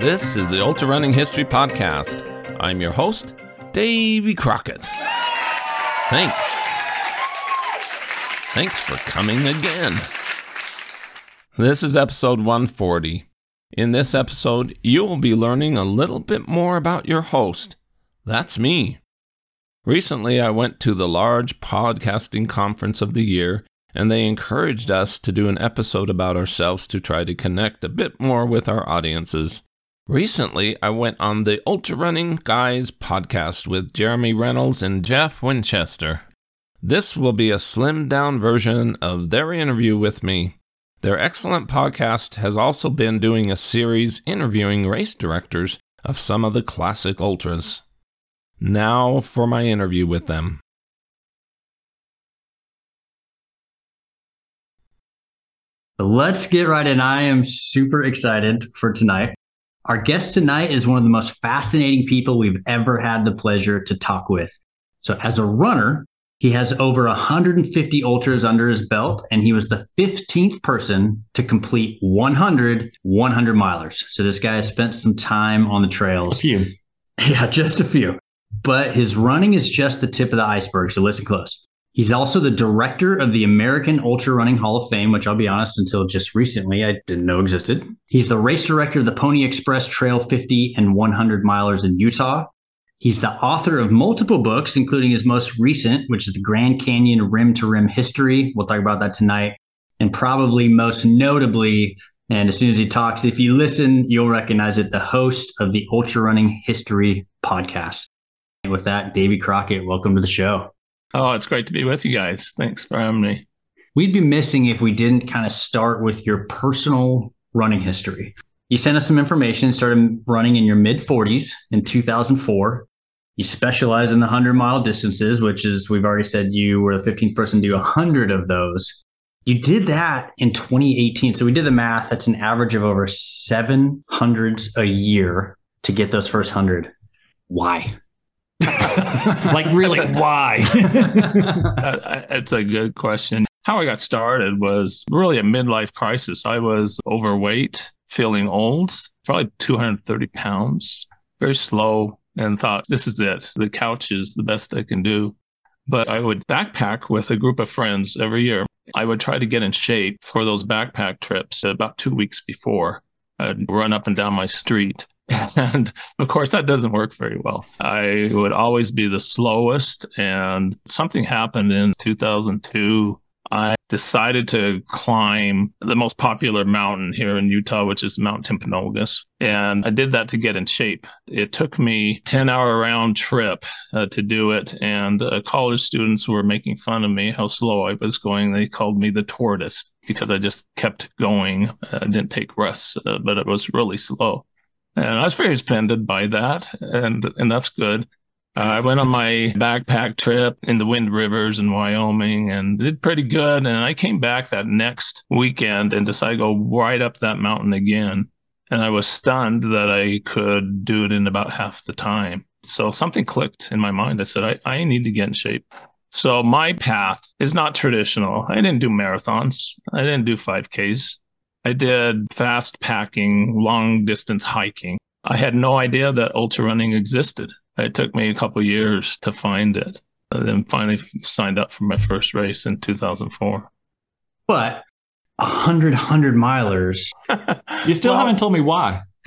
This is the Ultra Running History Podcast. I'm your host, Davy Crockett. Thanks. Thanks for coming again. This is episode 140. In this episode, you will be learning a little bit more about your host. That's me. Recently, I went to the large podcasting conference of the year, and they encouraged us to do an episode about ourselves to try to connect a bit more with our audiences. Recently, I went on the Ultra Running Guys podcast with Jeremy Reynolds and Jeff Winchester. This will be a slimmed down version of their interview with me. Their excellent podcast has also been doing a series interviewing race directors of some of the classic ultras. Now for my interview with them. Let's get right in. I am super excited for tonight. Our guest tonight is one of the most fascinating people we've ever had the pleasure to talk with. So, as a runner, he has over 150 ultras under his belt, and he was the 15th person to complete 100 100 milers. So, this guy has spent some time on the trails. A few. Yeah, just a few. But his running is just the tip of the iceberg. So, listen close. He's also the director of the American Ultra Running Hall of Fame, which I'll be honest, until just recently I didn't know existed. He's the race director of the Pony Express Trail 50 and 100 milers in Utah. He's the author of multiple books, including his most recent, which is the Grand Canyon Rim to Rim History. We'll talk about that tonight. And probably most notably, and as soon as he talks, if you listen, you'll recognize it, the host of the Ultra Running History podcast. And with that, Davy Crockett, welcome to the show. Oh, it's great to be with you guys. Thanks for having me. We'd be missing if we didn't kind of start with your personal running history. You sent us some information, started running in your mid 40s in 2004. You specialize in the 100 mile distances, which is, we've already said you were the 15th person to do 100 of those. You did that in 2018. So we did the math. That's an average of over 700s a year to get those first 100. Why? like really why? That's a good question. How i got started was really a midlife crisis. I was overweight feeling old probably 230 pounds very slow and thought this is it. The couch is the best i can do. But i would backpack with a group of friends every year. I would try to get in shape for those backpack trips about two weeks before. I'd run up and down my street and of course, that doesn't work very well. I would always be the slowest. And something happened in 2002. I decided to climb the most popular mountain here in Utah, which is Mount Timpanogos. And I did that to get in shape. It took me 10 hour round trip uh, to do it. And uh, college students were making fun of me, how slow I was going. They called me the tortoise because I just kept going. I didn't take rests, uh, but it was really slow. And I was very offended by that, and and that's good. Uh, I went on my backpack trip in the Wind Rivers in Wyoming and did pretty good. And I came back that next weekend and decided to go right up that mountain again. And I was stunned that I could do it in about half the time. So something clicked in my mind. I said, I, I need to get in shape. So my path is not traditional. I didn't do marathons. I didn't do 5Ks. I did fast packing, long distance hiking. I had no idea that ultra running existed. It took me a couple years to find it. And then finally signed up for my first race in 2004. But a hundred hundred milers. you still well, haven't told me why.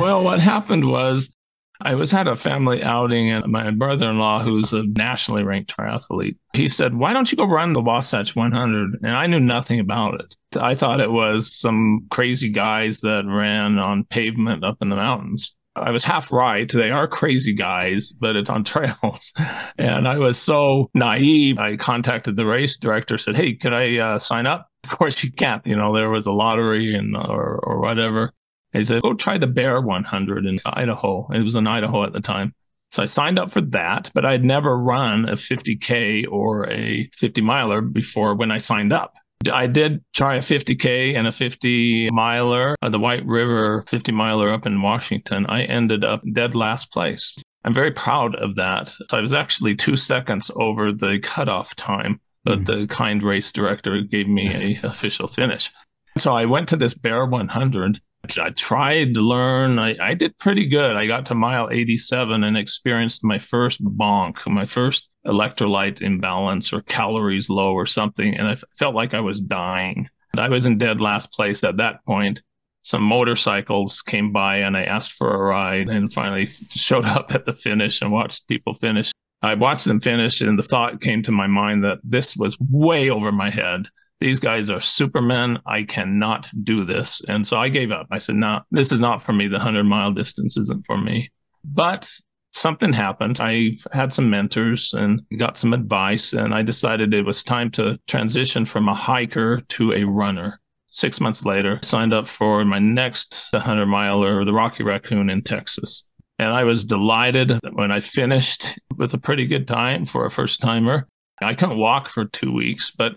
well, what happened was I was at a family outing and my brother-in-law, who's a nationally ranked triathlete, he said, why don't you go run the Wasatch 100? And I knew nothing about it. I thought it was some crazy guys that ran on pavement up in the mountains. I was half right. They are crazy guys, but it's on trails. And I was so naive. I contacted the race director, said, Hey, could I uh, sign up? Of course you can't. You know, there was a lottery and or, or whatever. He said, go try the Bear 100 in Idaho. It was in Idaho at the time. So I signed up for that, but I'd never run a 50K or a 50 miler before when I signed up. I did try a 50K and a 50 miler, uh, the White River 50 miler up in Washington. I ended up dead last place. I'm very proud of that. So I was actually two seconds over the cutoff time, but mm. the kind race director gave me a official finish. So I went to this Bear 100 I tried to learn. I, I did pretty good. I got to mile 87 and experienced my first bonk, my first electrolyte imbalance or calories low or something. And I felt like I was dying. I was in dead last place at that point. Some motorcycles came by and I asked for a ride and finally showed up at the finish and watched people finish. I watched them finish and the thought came to my mind that this was way over my head. These guys are supermen. I cannot do this. And so I gave up. I said, no, this is not for me. The 100 mile distance isn't for me. But something happened. I had some mentors and got some advice, and I decided it was time to transition from a hiker to a runner. Six months later, signed up for my next 100 miler, the Rocky Raccoon in Texas. And I was delighted when I finished with a pretty good time for a first timer. I couldn't walk for two weeks, but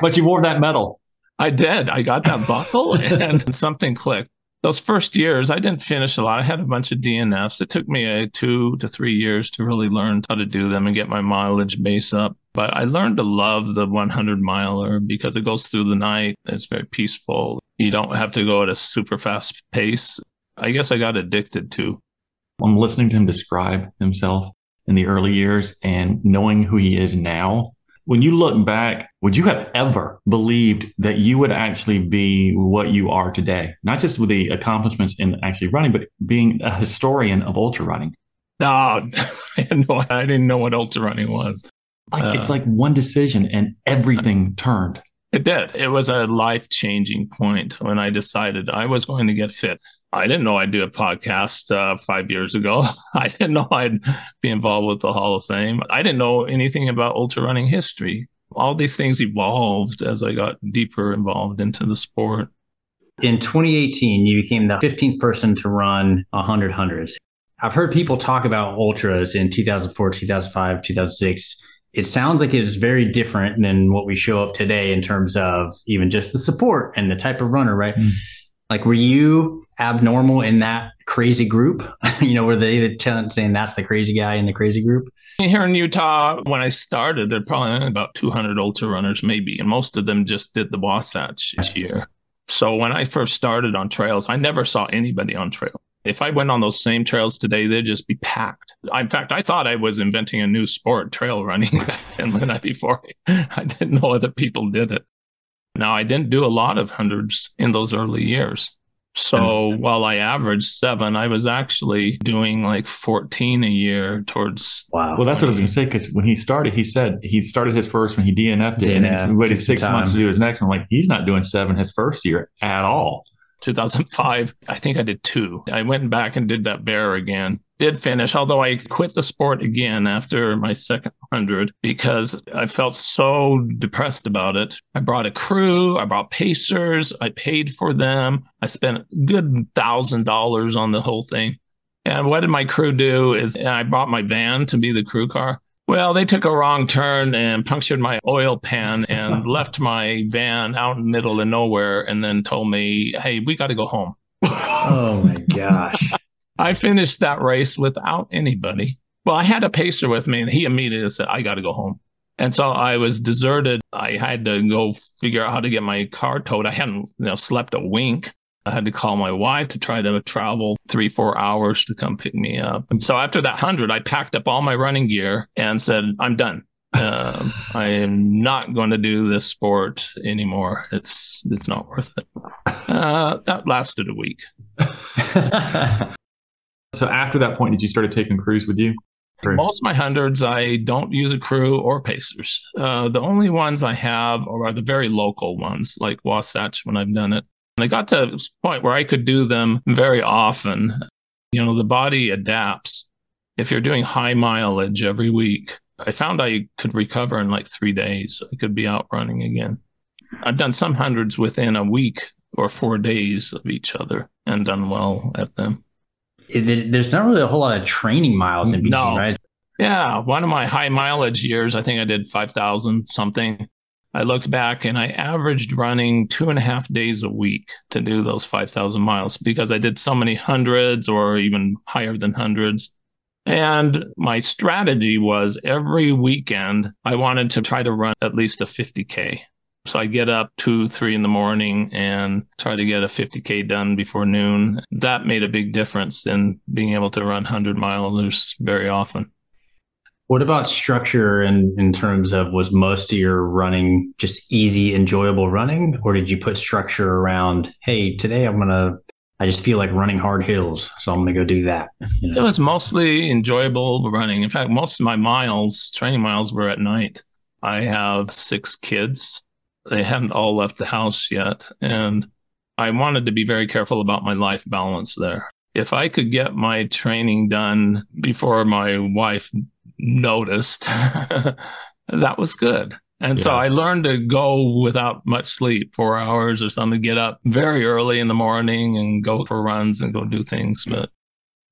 but you wore that medal. I did. I got that buckle and something clicked. Those first years, I didn't finish a lot. I had a bunch of DNFs. It took me a two to three years to really learn how to do them and get my mileage base up. But I learned to love the 100 miler because it goes through the night. It's very peaceful. You don't have to go at a super fast pace. I guess I got addicted to. I'm listening to him describe himself in the early years and knowing who he is now when you look back, would you have ever believed that you would actually be what you are today? Not just with the accomplishments in actually running, but being a historian of ultra running. No, I, no, I didn't know what ultra running was. Like, uh, it's like one decision and everything turned. It did. It was a life changing point when I decided I was going to get fit. I didn't know I'd do a podcast uh, five years ago. I didn't know I'd be involved with the Hall of Fame. I didn't know anything about ultra running history. All these things evolved as I got deeper involved into the sport. In 2018, you became the 15th person to run 100 hundreds. I've heard people talk about ultras in 2004, 2005, 2006. It sounds like it is very different than what we show up today in terms of even just the support and the type of runner, right? Mm. Like, were you abnormal in that crazy group? you know, were they the tenant saying that's the crazy guy in the crazy group? Here in Utah, when I started, there probably about 200 ultra runners, maybe, and most of them just did the Wasatch each year. So when I first started on trails, I never saw anybody on trail. If I went on those same trails today, they'd just be packed. In fact, I thought I was inventing a new sport, trail running, and the night before I didn't know other people did it. Now, I didn't do a lot of hundreds in those early years. So and, while I averaged seven, I was actually doing like 14 a year towards. Wow. Well, that's what I was going to say. Because when he started, he said he started his first when he DNF'd it. DNF, and he waited six months to do his next one. Like, he's not doing seven his first year at all. 2005, I think I did two. I went back and did that bear again did finish, although I quit the sport again after my second 100 because I felt so depressed about it. I brought a crew, I brought pacers, I paid for them. I spent good $1,000 on the whole thing. And what did my crew do is I bought my van to be the crew car. Well, they took a wrong turn and punctured my oil pan and left my van out in the middle of nowhere and then told me, hey, we got to go home. oh my gosh. I finished that race without anybody. Well, I had a pacer with me, and he immediately said, I got to go home. And so I was deserted. I had to go figure out how to get my car towed. I hadn't you know, slept a wink. I had to call my wife to try to travel three, four hours to come pick me up. And so after that 100, I packed up all my running gear and said, I'm done. Uh, I am not going to do this sport anymore. It's it's not worth it. Uh, that lasted a week. So after that point, did you start taking crews with you? Most of my hundreds, I don't use a crew or pacers. Uh, the only ones I have are the very local ones, like Wasatch when I've done it. And I got to a point where I could do them very often. You know, the body adapts. If you're doing high mileage every week, I found I could recover in like three days. I could be out running again. I've done some hundreds within a week or four days of each other and done well at them it, there's not really a whole lot of training miles in between, no. right? Yeah, one of my high mileage years, I think I did five thousand something. I looked back and I averaged running two and a half days a week to do those 5,000 miles because I did so many hundreds or even higher than hundreds. And my strategy was every weekend, I wanted to try to run at least a 50K. So I get up two, three in the morning and try to get a 50K done before noon. That made a big difference in being able to run 100 miles very often. What about structure in, in terms of was most of your running just easy, enjoyable running? Or did you put structure around, hey, today I'm going to, I just feel like running hard hills. So I'm going to go do that? You know? It was mostly enjoyable running. In fact, most of my miles, training miles, were at night. I have six kids. They hadn't all left the house yet. And I wanted to be very careful about my life balance there. If I could get my training done before my wife noticed, that was good. And yeah. so I learned to go without much sleep, four hours or something, get up very early in the morning and go for runs and go do things. But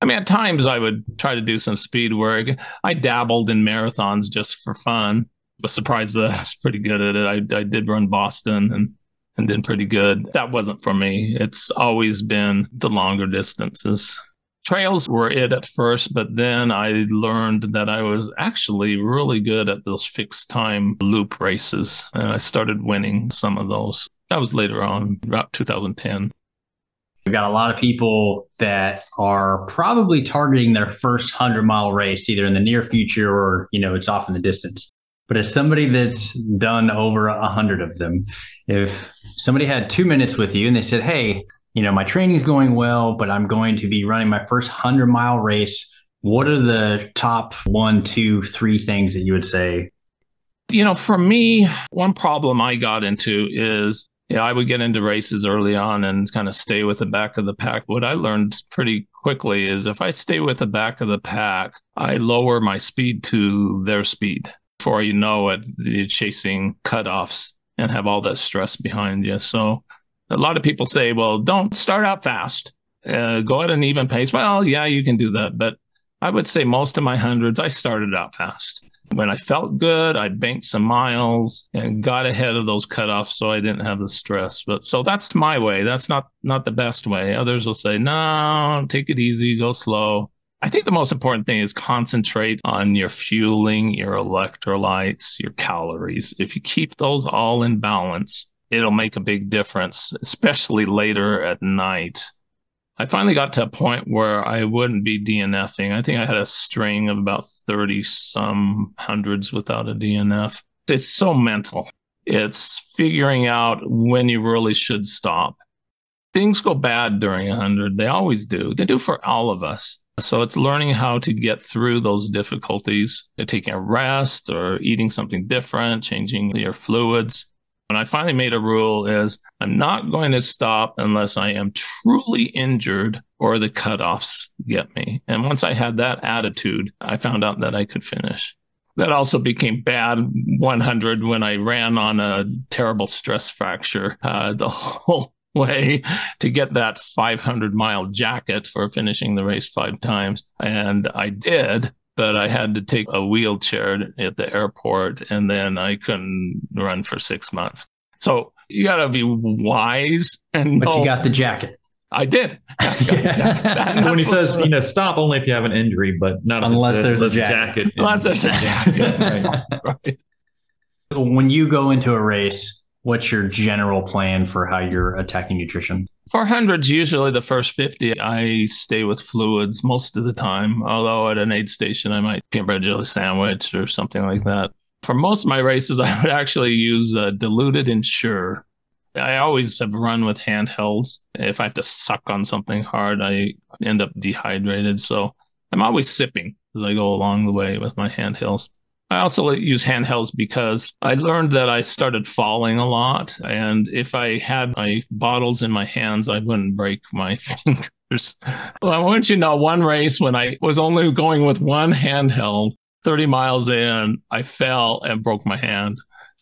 I mean, at times I would try to do some speed work. I dabbled in marathons just for fun. Was surprised that I was pretty good at it. I, I did run Boston and and did pretty good. That wasn't for me. It's always been the longer distances. Trails were it at first, but then I learned that I was actually really good at those fixed time loop races. And I started winning some of those. That was later on, about 2010. We've got a lot of people that are probably targeting their first 100 mile race either in the near future or, you know, it's off in the distance. But as somebody that's done over a hundred of them, if somebody had two minutes with you and they said, Hey, you know, my training's going well, but I'm going to be running my first 100 mile race. What are the top one, two, three things that you would say? You know, for me, one problem I got into is yeah, I would get into races early on and kind of stay with the back of the pack. What I learned pretty quickly is if I stay with the back of the pack, I lower my speed to their speed. Before you know it, you're chasing cutoffs and have all that stress behind you. So a lot of people say, well, don't start out fast. Uh, go at an even pace. Well, yeah, you can do that. But I would say most of my hundreds, I started out fast. When I felt good, I banked some miles and got ahead of those cutoffs so I didn't have the stress. But so that's my way. That's not not the best way. Others will say, no, take it easy, go slow. I think the most important thing is concentrate on your fueling, your electrolytes, your calories. If you keep those all in balance, it'll make a big difference, especially later at night. I finally got to a point where I wouldn't be DNFing. I think I had a string of about 30 some hundreds without a DNF. It's so mental. It's figuring out when you really should stop. Things go bad during a 100. They always do. They do for all of us. So it's learning how to get through those difficulties, taking a rest or eating something different, changing your fluids and I finally made a rule is I'm not going to stop unless I am truly injured or the cutoffs get me. And once I had that attitude, I found out that I could finish. That also became bad 100 when I ran on a terrible stress fracture uh, the whole way to get that 500 mile jacket for finishing the race five times. And I did but I had to take a wheelchair at the airport and then I couldn't run for six months. So you got to be wise and. But know. you got the jacket. I did. I so when he says, you know, stop only if you have an injury, but not unless there's, there's a jacket. jacket. Unless there's a jacket. right. right. So when you go into a race, what's your general plan for how you're attacking nutrition? 400's usually the first 50, I stay with fluids most of the time. Although at an aid station, I might peanut butter jelly sandwich or something like that. For most of my races, I would actually use uh, diluted Ensure. I always have run with handhelds. If I have to suck on something hard, I end up dehydrated. So I'm always sipping as I go along the way with my handhelds. I also use handhelds because I learned that I started falling a lot. And if I had my bottles in my hands, I wouldn't break my fingers. Well, I want you to know one race when I was only going with one handheld, 30 miles in, I fell and broke my hand.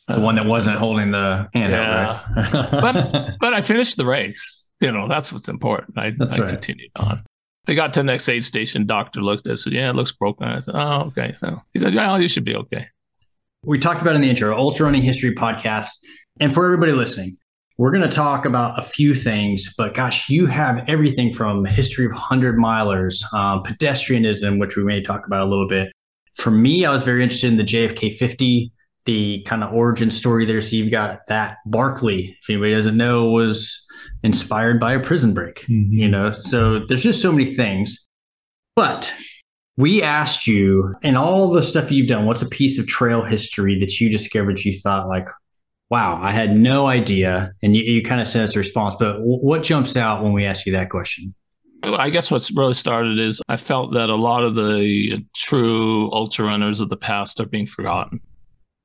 The one that wasn't holding the handheld, yeah. right? but, but I finished the race. You know, that's what's important. I, I right. continued on. We got to the next aid station. Doctor looked at us. "Yeah, it looks broken." I said, "Oh, okay." He said, "Yeah, you should be okay." We talked about in the intro, Ultra Running History podcast, and for everybody listening, we're going to talk about a few things. But gosh, you have everything from history of hundred milers, um, pedestrianism, which we may talk about a little bit. For me, I was very interested in the JFK 50 the kind of origin story there. So you've got that Barkley, if anybody doesn't know, was inspired by a prison break, Mm-hmm. you know? So there's just so many things. But we asked you, in all the stuff you've done, what's a piece of trail history that you discovered you thought, like, wow, I had no idea? And you, you kind of sent us a response, but w- what jumps out when we ask you that question? I guess what's really started is I felt that a lot of the true ultra runners of the past are being forgotten.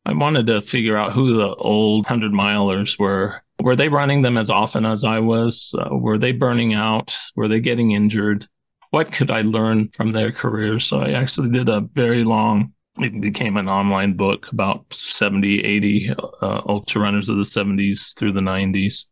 I wanted to figure out who the old 100 milers were. Were they running them as often as I was? Uh, were they burning out? Were they getting injured? What could I learn from their careers? So I actually did a very long, it became an online book about 70, 80 uh, ultra runners of the 70s through the 90s.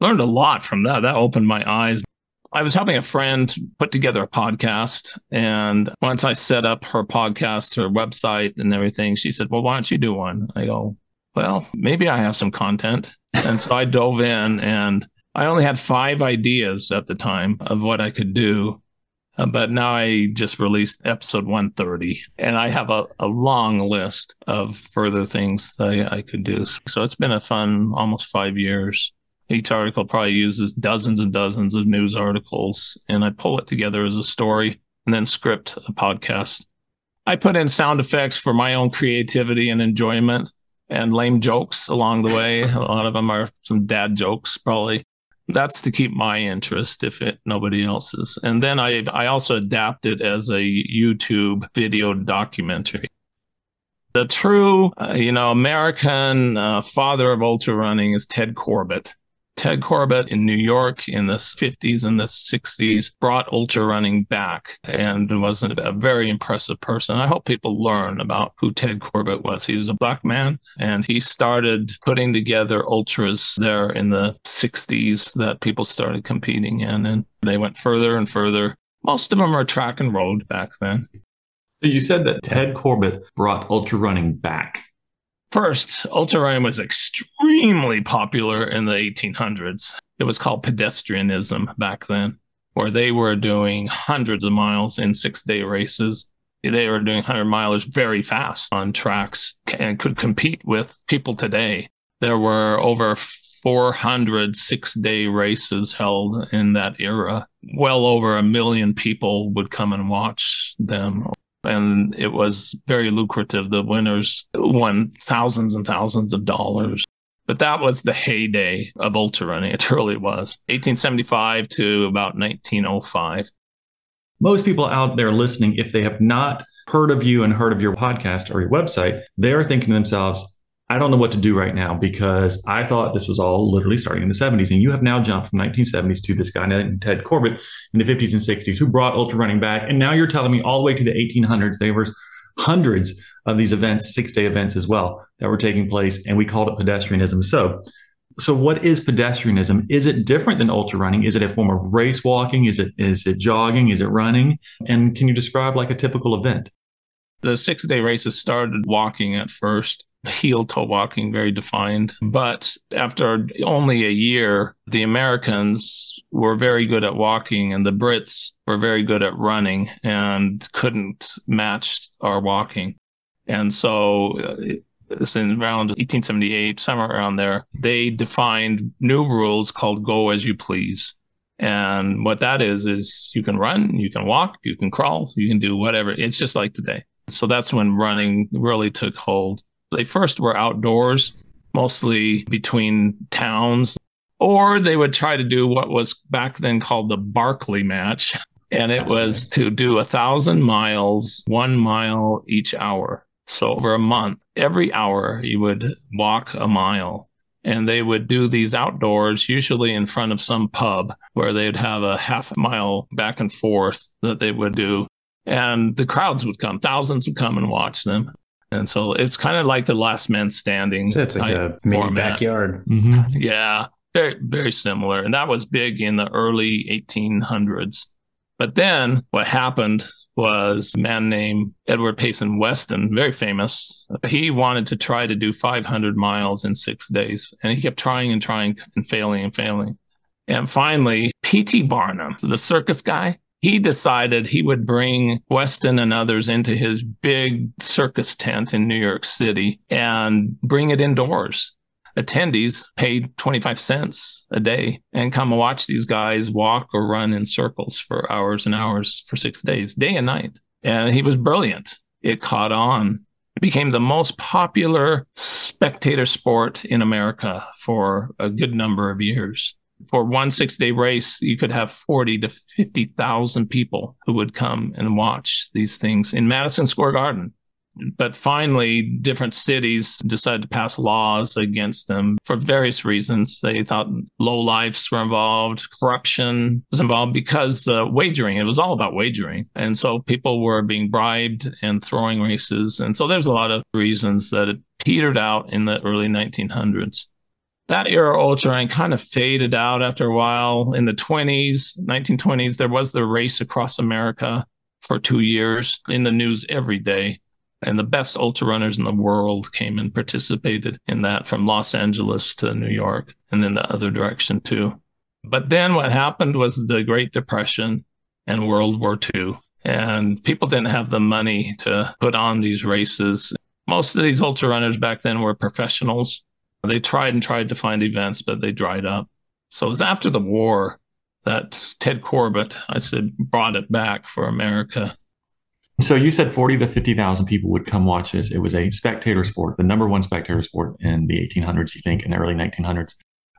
Learned a lot from that. That opened my eyes. I was helping a friend put together a podcast. And once I set up her podcast, her website, and everything, she said, Well, why don't you do one? I go, Well, maybe I have some content. And so I dove in and I only had five ideas at the time of what I could do. Uh, but now I just released episode 130 and I have a, a long list of further things that I, I could do. So it's been a fun almost five years each article probably uses dozens and dozens of news articles and i pull it together as a story and then script a podcast i put in sound effects for my own creativity and enjoyment and lame jokes along the way. A lot of them are some dad jokes probably. That's to keep my interest if it nobody else's. And then i i also adapt it as a youtube video documentary. The true uh, you know american uh, father of ultra running is ted corbett Ted Corbett in New York in the 50s and the 60s brought ultra running back and was a very impressive person. I hope people learn about who Ted Corbett was. He was a black man and he started putting together ultras there in the 60s that people started competing in and they went further and further. Most of them are track and road back then. So you said that Ted Corbett brought ultra running back. First, ultra running was extremely popular in the 1800s. It was called pedestrianism back then, where they were doing hundreds of miles in six day races. They were doing 100 milers very fast on tracks and could compete with people today. There were over 400 six day races held in that era. Well over a million people would come and watch them and it was very lucrative. The winners won thousands and thousands of dollars. But that was the heyday of ultra running. It truly was. 1875 to about 1905. Most people out there listening, if they have not heard of you and heard of your podcast or your website, they're thinking to themselves, I don't know what to do right now because I thought this was all literally starting in the 70s. And you have now jumped from 1970s to this guy named Ted Corbett in the 50s and 60s who brought ultra running back. And now you're telling me all the way to the 1800s, there was hundreds of these events, six day events as well, that were taking place. And we called it pedestrianism. So, so what is pedestrianism? Is it different than ultra running? Is it a form of race walking? Is it is it jogging? Is it running? And can you describe like a typical event? The six day races started walking at first heel toe walking very defined. But after only a year, the Americans were very good at walking and the Brits were very good at running and couldn't match our walking. And so uh, it's around 1878, somewhere around there, they defined new rules called go as you please. And what that is, is you can run, you can walk, you can crawl, you can do whatever. It's just like today. So that's when running really took hold. They first were outdoors, mostly between towns, or they would try to do what was back then called the Barclay match. And it was to do a thousand miles, one mile each hour. So over a month, every hour you would walk a mile. And they would do these outdoors, usually in front of some pub where they'd have a half mile back and forth that they would do. And the crowds would come, thousands would come and watch them. And so it's kind of like the last man standing. So it's like a mini backyard. Mm-hmm. Yeah, very very similar, and that was big in the early 1800s. But then what happened was a man named Edward Payson Weston, very famous. He wanted to try to do 500 miles in six days, and he kept trying and trying and failing and failing. And finally, P.T. Barnum, the circus guy, he decided he would bring Weston and others into his big circus tent in New York City and bring it indoors. Attendees paid 25 cents a day and come and watch these guys walk or run in circles for hours and hours for six days, day and night. And he was brilliant. It caught on. It became the most popular spectator sport in America for a good number of years for one six day race, you could have 40 to 50,000 people who would come and watch these things in Madison Square Garden. But finally, different cities decided to pass laws against them for various reasons. They thought low lives were involved, corruption was involved because uh, wagering, it was all about wagering. And so people were being bribed and throwing races. And so there's a lot of reasons that it petered out in the early 1900s that era ultra kind of faded out after a while. In the 20s, 1920s, there was the race across America for two years in the news every day. And the best ultra runners in the world came and participated in that from Los Angeles to New York and then the other direction too. But then what happened was the Great Depression and World War II. And people didn't have the money to put on these races. Most of these ultra runners back then were professionals they tried and tried to find events, but they dried up. So it was after the war that Ted Corbett, I said, brought it back for America. So you said 40 to 50,000 people would come watch this. It was a spectator sport, the number one spectator sport in the 1800s, you think, in the early 1900s.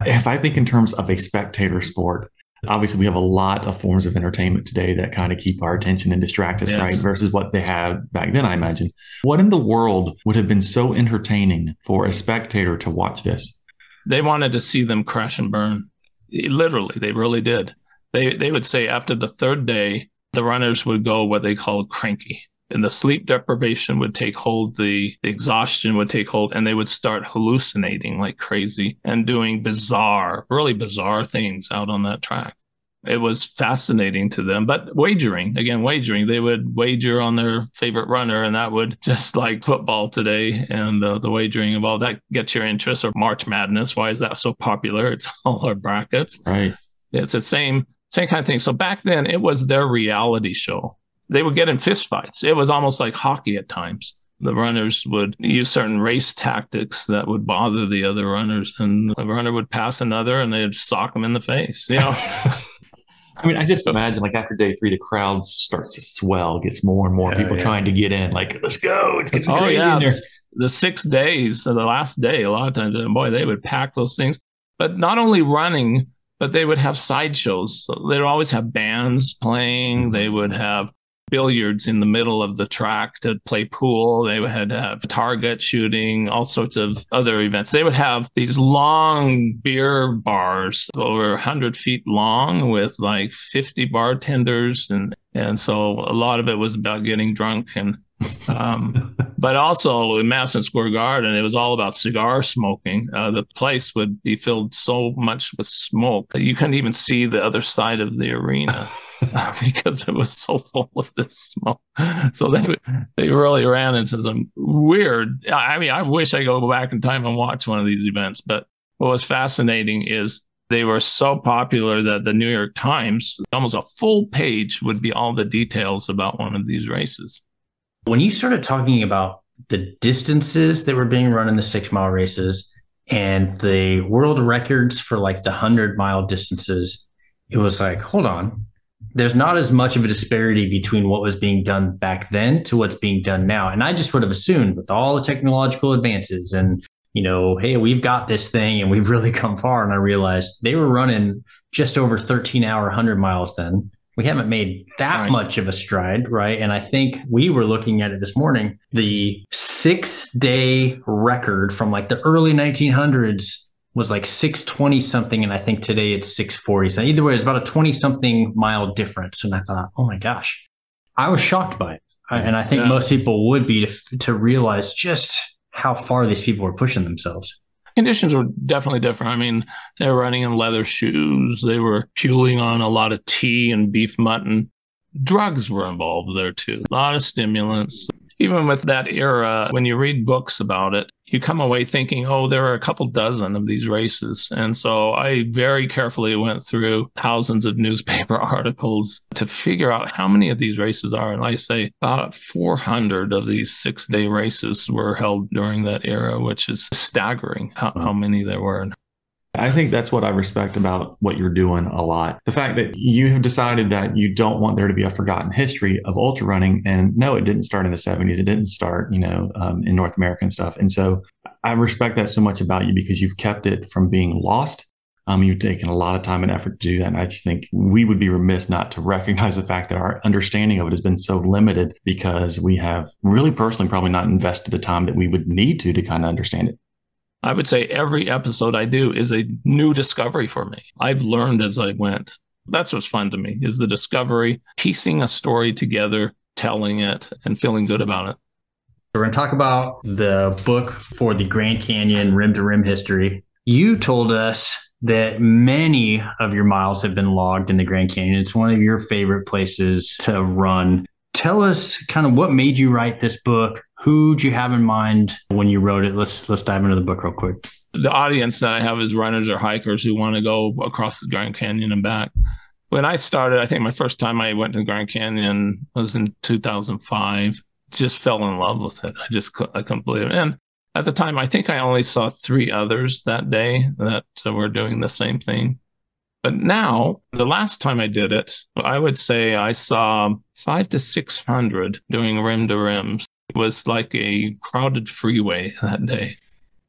If I think in terms of a spectator sport, obviously we have a lot of forms of entertainment today that kind of keep our attention and distract us, yes. right? Versus what they had back then, I imagine. What in the world would have been so entertaining for a spectator to watch this? They wanted to see them crash and burn. Literally, they really did. They they would say after the third day, the runners would go what they called cranky. And the sleep deprivation would take hold, the, the exhaustion would take hold, and they would start hallucinating like crazy and doing bizarre, really bizarre things out on that track it was fascinating to them. But wagering, again, wagering, they would wager on their favorite runner, and that would just like football today and uh, the wagering of all that gets your interest. Or March Madness, why is that so popular? It's all our brackets. Right. It's the same same kind of thing. So back then, it was their reality show they would get in fistfights. It was almost like hockey at times. The runners would use certain race tactics that would bother the other runners, and a runner would pass another, and they'd sock them in the face. You know. I mean, I just imagine like after day three, the crowd starts to swell, gets more and more yeah, people yeah. trying to get in. Like, let's go! It's getting oh, crazy yeah. in there. The, the six days, so the last day, a lot of times, boy, they would pack those things. But not only running, but they would have sideshows. So they'd always have bands playing. They would have billiards in the middle of the track to play pool. They would have uh, target shooting, all sorts of other events. They would have these long beer bars over 100 feet long with like 50 bartenders. And, and so a lot of it was about getting drunk and um, but also in Madison Square Garden, it was all about cigar smoking. Uh, the place would be filled so much with smoke that you couldn't even see the other side of the arena because it was so full of this smoke. So they they really ran into some weird. I mean, I wish I could go back in time and watch one of these events. But what was fascinating is they were so popular that the New York Times, almost a full page, would be all the details about one of these races. When you started talking about the distances that were being run in the six mile races and the world records for like the 100 mile distances, it was like, hold on. There's not as much of a disparity between what was being done back then to what's being done now. And I just would have assumed with all the technological advances and, you know, hey, we've got this thing and we've really come far. And I realized they were running just over 13 hour 100 miles then we haven't made that right. much of a stride, right? And I think we were looking at it this morning. The six day record from like the early 1900s was like 620 something. And I think today it's 640. So either way, it's about a 20 something mile difference. And I thought, oh my gosh, I was shocked by it. And I think yeah. most people would be to, to realize just how far these people were pushing themselves conditions were definitely different. I mean, they were running in leather shoes. They were fueling on a lot of tea and beef mutton. Drugs were involved there too. A lot of stimulants. Even with that era, when you read books about it, you come away thinking, oh, there are a couple dozen of these races. And so I very carefully went through thousands of newspaper articles to figure out how many of these races are. And I say about 400 of these six day races were held during that era, which is staggering how, how many there were. I think that's what I respect about what you're doing a lot. The fact that you have decided that you don't want there to be a forgotten history of ultra running. And no, it didn't start in the 70s. It didn't start, you know, um, in North American stuff. And so I respect that so much about you because you've kept it from being lost. Um, you've taken a lot of time and effort to do that. And I just think we would be remiss not to recognize the fact that our understanding of it has been so limited because we have really personally probably not invested the time that we would need to to kind of understand it. I would say every episode I do is a new discovery for me. I've learned as I went. That's what's fun to me is the discovery, piecing a story together, telling it, and feeling good about it. We're going to talk about the book for the Grand Canyon rim to rim history. You told us that many of your miles have been logged in the Grand Canyon. It's one of your favorite places to run. Tell us kind of what made you write this book, Who'd you have in mind when you wrote it? Let's let's dive into the book real quick. The audience that I have is runners or hikers who want to go across the Grand Canyon and back. When I started, I think my first time I went to the Grand Canyon was in 2005. Just fell in love with it. I just I couldn't believe it. And at the time, I think I only saw three others that day that were doing the same thing. But now, the last time I did it, I would say I saw five to 600 doing rim to rims. It was like a crowded freeway that day.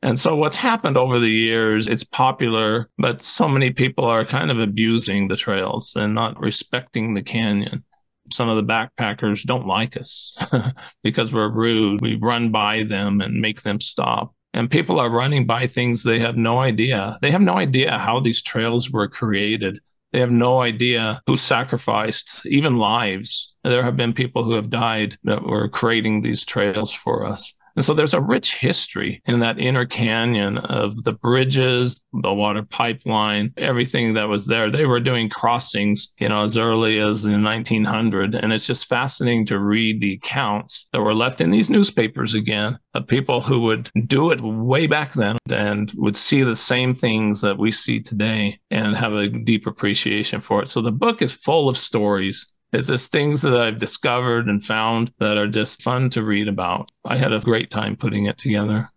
And so what's happened over the years, it's popular, but so many people are kind of abusing the trails and not respecting the canyon. Some of the backpackers don't like us because we're rude. We run by them and make them stop. And people are running by things they have no idea. They have no idea how these trails were created. They have no idea who sacrificed even lives. There have been people who have died that were creating these trails for us. And so there's a rich history in that inner canyon of the bridges, the water pipeline, everything that was there. They were doing crossings, you know, as early as in 1900. And it's just fascinating to read the accounts that were left in these newspapers again of people who would do it way back then and would see the same things that we see today and have a deep appreciation for it. So the book is full of stories it's just things that I've discovered and found that are just fun to read about. I had a great time putting it together.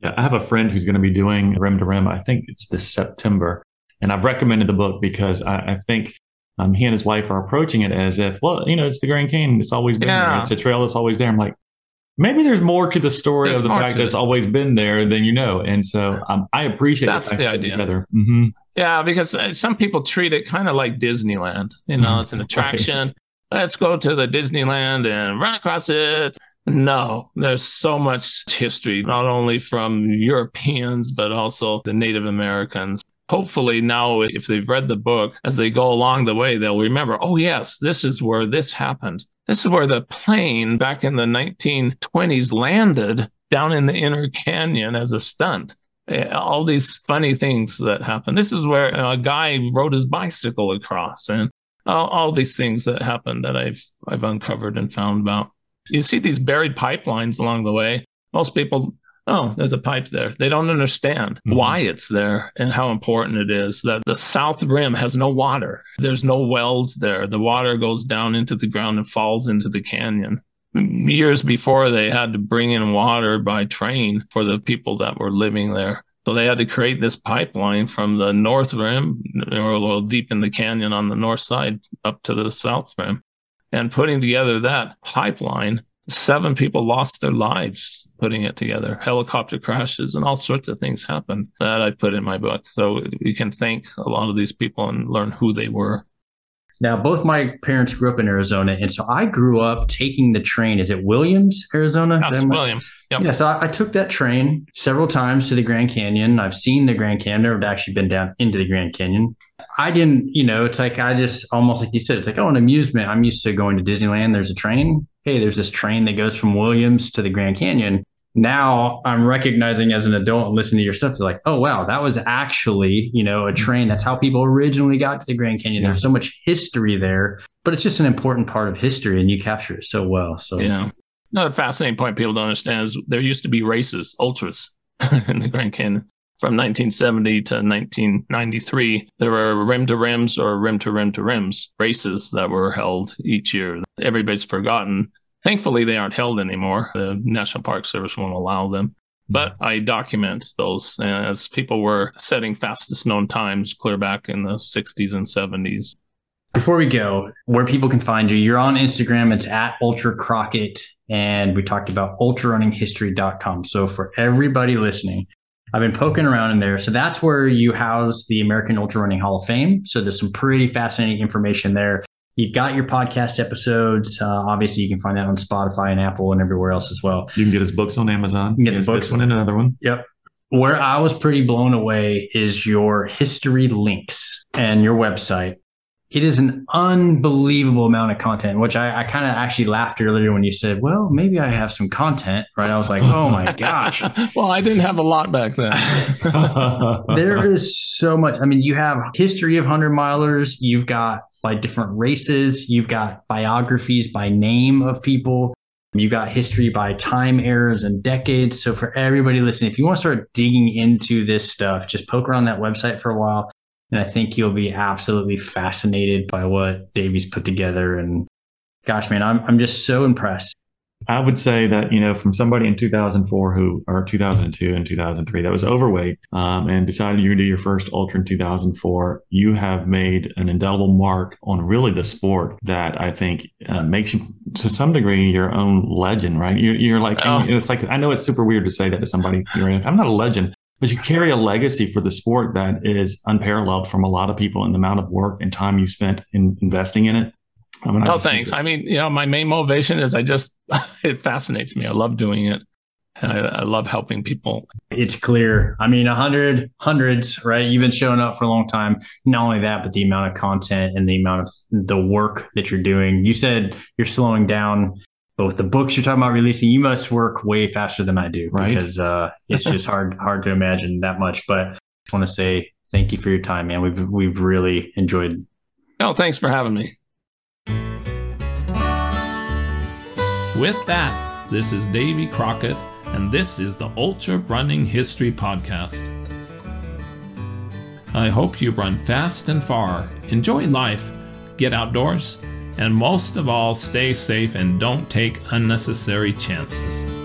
Yeah, I have a friend who's going to be doing Rim to Rim. I think it's this September. And I've recommended the book because I, I think um, he and his wife are approaching it as if, well, you know, it's the Grand Canyon. It's always been yeah. there. It's a trail that's always there. I'm like, maybe there's more to the story there's of the fact that it's always been there than you know. And so um, I appreciate that's the idea. Together. Mm-hmm. Yeah, because uh, some people treat it kind of like Disneyland. You know, it's an attraction. right. Let's go to the Disneyland and run across it. No, there's so much history, not only from Europeans, but also the Native Americans. Hopefully, now, if they've read the book, as they go along the way, they'll remember, oh, yes, this is where this happened. This is where the plane back in the 1920s landed down in the inner canyon as a stunt. All these funny things that happen. This is where a guy rode his bicycle across, and all, all these things that happen that I've I've uncovered and found about. You see these buried pipelines along the way. Most people, oh, there's a pipe there. They don't understand mm-hmm. why it's there and how important it is. That the south rim has no water. There's no wells there. The water goes down into the ground and falls into the canyon years before they had to bring in water by train for the people that were living there. So they had to create this pipeline from the north rim, or a little deep in the canyon on the north side, up to the south rim. And putting together that pipeline, seven people lost their lives putting it together. Helicopter crashes and all sorts of things happened that I put in my book. So you can thank a lot of these people and learn who they were. Now, both my parents grew up in Arizona, and so I grew up taking the train. Is it Williams, Arizona? Yes, Williams. Yep. Yeah, so I, I, took that train several times to the Grand Canyon. I've seen the Grand Canyon. I've actually been down into the Grand Canyon. I didn't, you know, it's like I just almost like you said, it's like, oh, an amusement. I'm used to going to Disneyland. There's a train. Hey, there's this train that goes from Williams to the Grand Canyon now I'm recognizing as an adult and listening to your stuff, to like, oh wow, that was actually, you know, a mm-hmm. train. That's how people originally got to the Grand Canyon. Yeah. There's so much history there, but it's just an important part of history and you capture it so well. So yeah. Another fascinating point people don't understand is there used to be races, ultras. in the Grand Canyon. From 1970 to 1993, there were rim to rims or rim to rim to rims races that were held each year. Everybody's forgotten. Thankfully, they aren't held anymore. The National Park Service won't allow them. But mm. I document those as people were setting fastest known times clear back in the 60s and 70s. Before we go, where people can find you, you're on Instagram. It's at Ultra Crockett. And we talked about ultrarunninghistory.com. So for everybody listening, I've been poking around in there. So that's where you house the American Ultra Running Hall of Fame. So there's some pretty fascinating information there. You've got your podcast episodes. Uh, obviously, you can find that on Spotify and Apple and everywhere else as well. You can get his books on Amazon. You can get the books. This one and another one. Yep. Where I was pretty blown away is your history links and your website it is an unbelievable amount of content, which I, I kind of actually laughed earlier when you said, well, maybe I have some content, right? I was like, oh my gosh. well, I didn't have a lot back then. there is so much. I mean, you have history of 100 milers, you've got by different races, you've got biographies by name of people. You've got history by time eras and decades. So for everybody listening, if you want to start digging into this stuff, just poke around that website for a while. And I think you'll be absolutely fascinated by what Davy's put together. And gosh, man, I'm, I'm just so impressed. I would say that, you know, from somebody in 2004 who, or 2002 and 2003 that was overweight um, and decided you were going to do your first ultra in 2004, you have made an indelible mark on really the sport that I think uh, makes you, to some degree, your own legend, right? You're, you're like, oh. it's like, I know it's super weird to say that to somebody. You're like, I'm not a legend, but you carry a legacy for the sport that is unparalleled from a lot of people and the amount of work and time you spent in investing in it. I mean, oh, no, thanks. I mean, you know, my main motivation is I just, it fascinates me. I love doing it. And I, I love helping people. It's clear. I mean, a hundred, hundreds, right? You've been showing up for a long time. Not only that, but the amount of content and the amount of the work that you're doing. You said you're slowing down but with the books you're talking about releasing, you must work way faster than I do right? because uh, it's just hard hard to imagine that much. But I just want to say thank you for your time, man. We've we've really enjoyed. Oh, thanks for having me. With that, this is Davy Crockett, and this is the Ultra Running History Podcast. I hope you run fast and far, enjoy life, get outdoors and most of all, stay safe and don't take unnecessary chances.